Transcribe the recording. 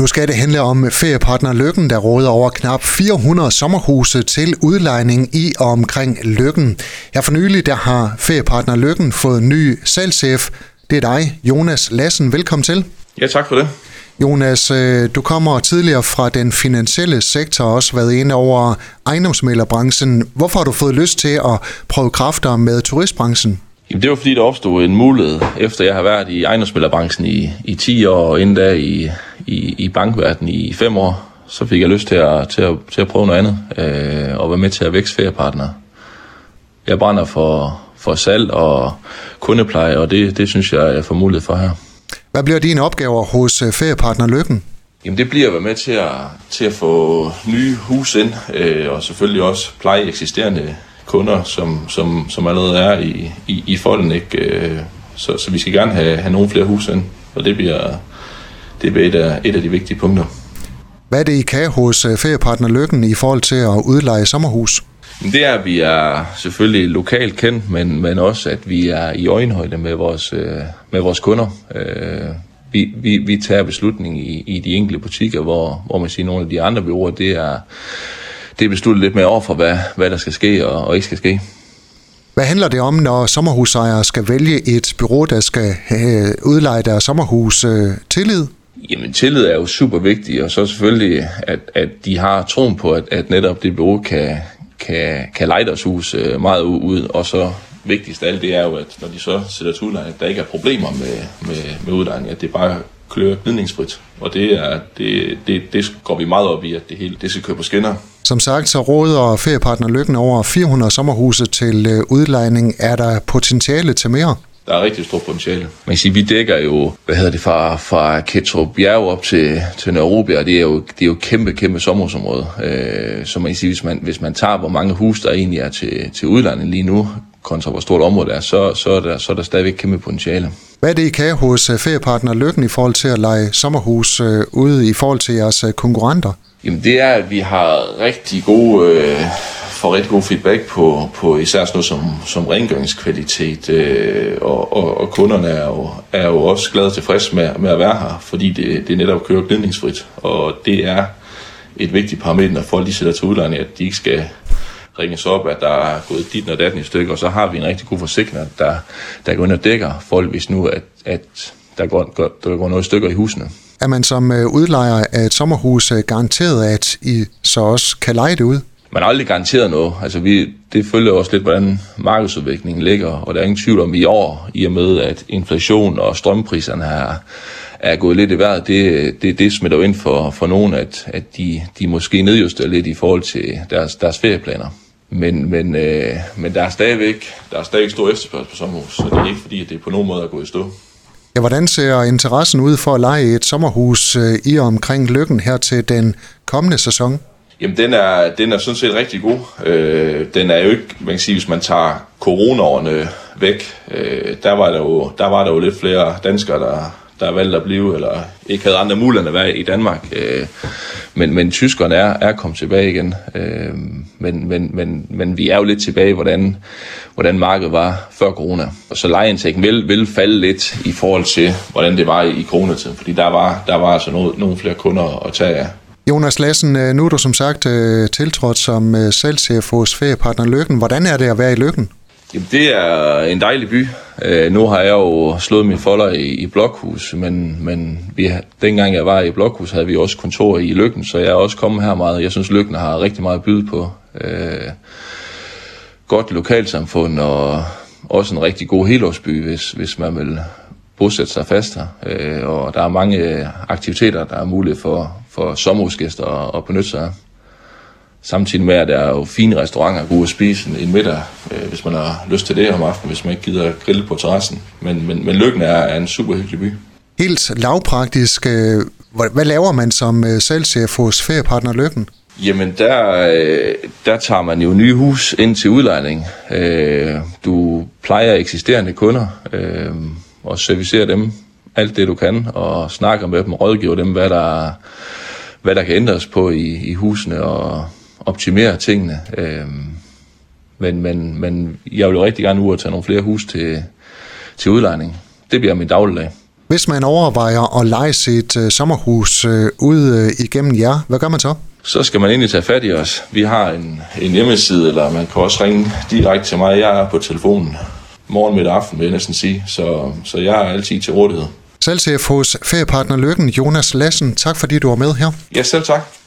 Nu skal det handle om feriepartner Lykken, der råder over knap 400 sommerhuse til udlejning i og omkring Lykken. Her for nylig der har feriepartner Lykken fået ny salgschef. Det er dig, Jonas Lassen. Velkommen til. Ja, tak for det. Jonas, øh, du kommer tidligere fra den finansielle sektor og også været inde over ejendomsmælerbranchen. Hvorfor har du fået lyst til at prøve kræfter med turistbranchen? Jamen, det var fordi, der opstod en mulighed, efter jeg har været i ejendomsmælerbranchen i, i 10 år, og inden da i, i, i bankverdenen i 5 år, så fik jeg lyst til at, til at, til at prøve noget andet, øh, og være med til at vækste feriepartner. Jeg brænder for, for salg og kundepleje, og det, det synes jeg, jeg får mulighed for her. Hvad bliver dine opgaver hos øh, feriepartner Lykken? Jamen det bliver at være med til at, til at få nye hus ind, øh, og selvfølgelig også pleje eksisterende kunder, som, som, som allerede er i, i, i folden. Ikke? Øh, så, så vi skal gerne have, have nogle flere hus ind, og det bliver, det bliver et, af, et af de vigtige punkter. Hvad er det, I kan hos øh, feriepartner Lykken i forhold til at udleje sommerhus? Det er, at vi er selvfølgelig lokalt kendt, men, men også, at vi er i øjenhøjde med vores, øh, med vores kunder. Vi, vi, vi tager beslutning i, i de enkelte butikker, hvor, hvor man siger, nogle af de andre byråer, det er, det er besluttet lidt mere over for, hvad, hvad der skal ske og, og ikke skal ske. Hvad handler det om, når sommerhusejere skal vælge et bureau, der skal have udleje deres sommerhus øh, tillid? Jamen tillid er jo super vigtigt, og så selvfølgelig, at, at de har troen på, at, at netop det bureau kan, kan, kan lege deres hus øh, meget ud, og så vigtigst af alt det er jo, at når de så sætter til udlejning, at der ikke er problemer med, med, med udlejning, at det bare kører gnidningsfrit. Og det, er, det, det, det går vi meget op i, at det hele det skal køre på skinner. Som sagt, så råder feriepartner Lykken over 400 sommerhuse til øh, udlejning. Er der potentiale til mere? Der er rigtig stort potentiale. Man kan sige, vi dækker jo, hvad hedder det, fra, fra Ketrup Bjerg op til, til Nørrebjerg, det er jo, det er jo kæmpe, kæmpe sommerhusområde. Øh, så man kan sige, hvis man, hvis man tager, hvor mange huse der egentlig er til, til udlejning lige nu, kontra hvor stort område er, så, så, er der, så er der stadigvæk kæmpe potentiale. Hvad er det, I kan hos øh, feriepartner Lykken i forhold til at lege sommerhus øh, ude i forhold til jeres øh, konkurrenter? Jamen det er, at vi har rigtig gode, øh, får rigtig god feedback på, på især sådan noget som, som rengøringskvalitet, øh, og, og, og kunderne er jo, er jo også glade og tilfredse med, med at være her, fordi det, det netop kører glidningsfrit, og det er et vigtigt parameter, når folk de sætter til udlejning, at de ikke skal ringes op, at der er gået dit og datten i stykker, og så har vi en rigtig god forsikring, der, der går ind og dækker folk, hvis nu at, at der, går, der går noget stykker i husene. Er man som øh, udlejer af et sommerhus øh, garanteret, at I så også kan lege det ud? Man har aldrig garanteret noget. Altså vi, det følger også lidt, hvordan markedsudviklingen ligger, og der er ingen tvivl om i år, i og med at inflation og strømpriserne er, er gået lidt i vejret, det, det, det smitter jo ind for, for nogen, at, at de, de måske nedjusterer lidt i forhold til deres, deres ferieplaner. Men, men, øh, men der er stadigvæk, der er stadigvæk stor efterspørgsel på sommerhus, så det er ikke fordi, at det på nogen måde er gået i stå. Ja, hvordan ser interessen ud for at lege et sommerhus øh, i og omkring Lykken her til den kommende sæson? Jamen, den er, den er sådan set rigtig god. Øh, den er jo ikke, man kan sige, hvis man tager coronaårene væk, øh, der, var der, jo, der var der jo lidt flere danskere, der, der valgte at blive, eller ikke havde andre muligheder at være i Danmark. Øh, men, men tyskerne er, er kommet tilbage igen. Øh, men, men, men, men vi er jo lidt tilbage, hvordan, hvordan markedet var før corona. Og så lejeindtægten vil, vil falde lidt i forhold til, hvordan det var i, i coronatiden, fordi der var, der var altså noget, nogle flere kunder at tage af. Jonas Lassen, øh, nu er du som sagt øh, tiltrådt som øh, salgschef hos feriepartner Lykken. Hvordan er det at være i Lykken? Jamen, det er en dejlig by. Øh, nu har jeg jo slået min folder i, i Blokhus, men, men vi, dengang jeg var i Blokhus, havde vi også kontor i Lykken, så jeg er også kommet her meget. Jeg synes, Lykken har rigtig meget at byde på. Øh, godt lokalsamfund og også en rigtig god helårsby, hvis, hvis man vil bosætte sig fast her. Øh, og der er mange aktiviteter, der er mulige for, for sommerhusgæster at, at benytte sig af. Samtidig med, at der er jo fine restauranter, at spise en middag, øh, hvis man har lyst til det om aftenen, hvis man ikke gider grille på terrassen. Men, men, men Lykken er, er en super hyggelig by. Helt lavpraktisk, øh, hvad laver man som øh, salgschef hos feriepartner Lykken? Jamen, der, øh, der tager man jo nye hus ind til udlejning. Øh, du plejer eksisterende kunder øh, og servicerer dem alt det, du kan, og snakker med dem og rådgiver dem, hvad der, hvad der kan ændres på i, i husene, og optimere tingene. Øh, men, men, men jeg vil jo rigtig gerne ud og tage nogle flere hus til, til udlejning. Det bliver min dagligdag. Hvis man overvejer at lege sit øh, sommerhus øh, ud øh, igennem jer, hvad gør man så? Så skal man egentlig tage fat i os. Vi har en, en hjemmeside, eller man kan også ringe direkte til mig. Jeg er på telefonen morgen, midt aften, vil jeg næsten sige. Så, så jeg er altid til rådighed. Salgschef hos Feriepartner Lykken, Jonas Lassen. Tak fordi du var med her. Ja, selv tak.